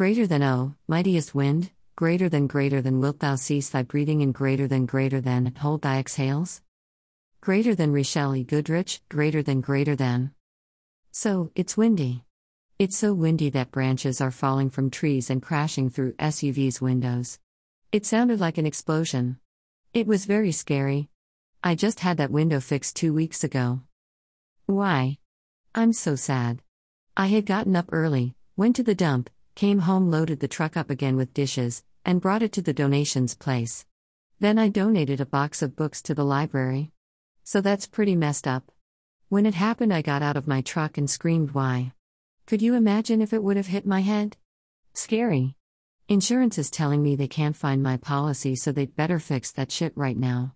Greater than O, mightiest wind, greater than greater than wilt thou cease thy breathing and greater than greater than hold thy exhales? Greater than Richelle. Goodrich, greater than greater than. So, it's windy. It's so windy that branches are falling from trees and crashing through SUVs' windows. It sounded like an explosion. It was very scary. I just had that window fixed two weeks ago. Why? I'm so sad. I had gotten up early, went to the dump, came home, loaded the truck up again with dishes, and brought it to the donations place. Then I donated a box of books to the library. So that's pretty messed up. When it happened, I got out of my truck and screamed, Why? Could you imagine if it would have hit my head? Scary. Insurance is telling me they can't find my policy, so they'd better fix that shit right now.